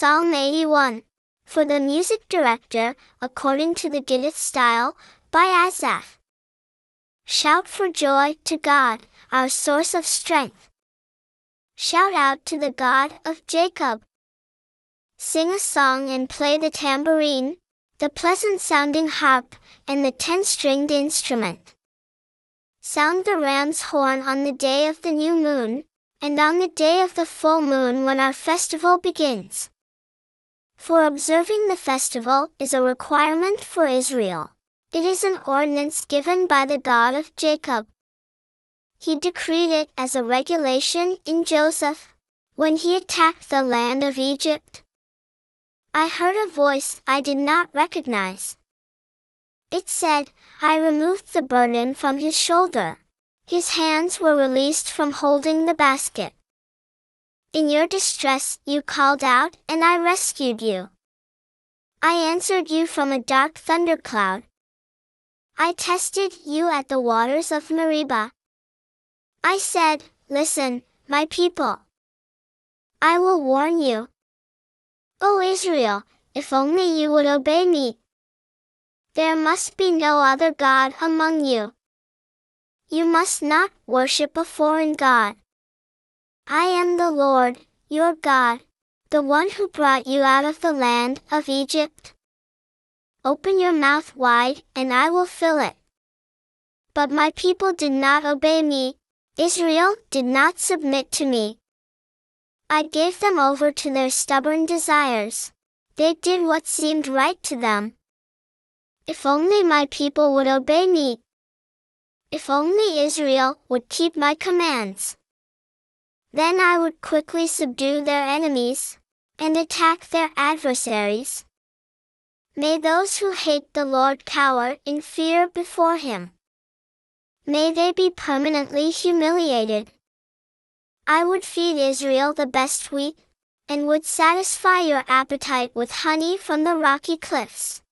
Psalm 81. For the music director, according to the Gittith style, by Asaph. Shout for joy to God, our source of strength. Shout out to the God of Jacob. Sing a song and play the tambourine, the pleasant sounding harp, and the ten stringed instrument. Sound the ram's horn on the day of the new moon, and on the day of the full moon when our festival begins. For observing the festival is a requirement for Israel. It is an ordinance given by the God of Jacob. He decreed it as a regulation in Joseph, when he attacked the land of Egypt. I heard a voice I did not recognize. It said, I removed the burden from his shoulder. His hands were released from holding the basket. In your distress you called out, and I rescued you. I answered you from a dark thundercloud. I tested you at the waters of Meribah. I said, Listen, my people. I will warn you. O Israel, if only you would obey me. There must be no other God among you. You must not worship a foreign God. I am the Lord, your God, the one who brought you out of the land of Egypt. Open your mouth wide, and I will fill it. But my people did not obey me, Israel did not submit to me. I gave them over to their stubborn desires. They did what seemed right to them. If only my people would obey me, if only Israel would keep my commands. Then I would quickly subdue their enemies, and attack their adversaries. May those who hate the Lord cower in fear before him. May they be permanently humiliated. I would feed Israel the best wheat, and would satisfy your appetite with honey from the rocky cliffs.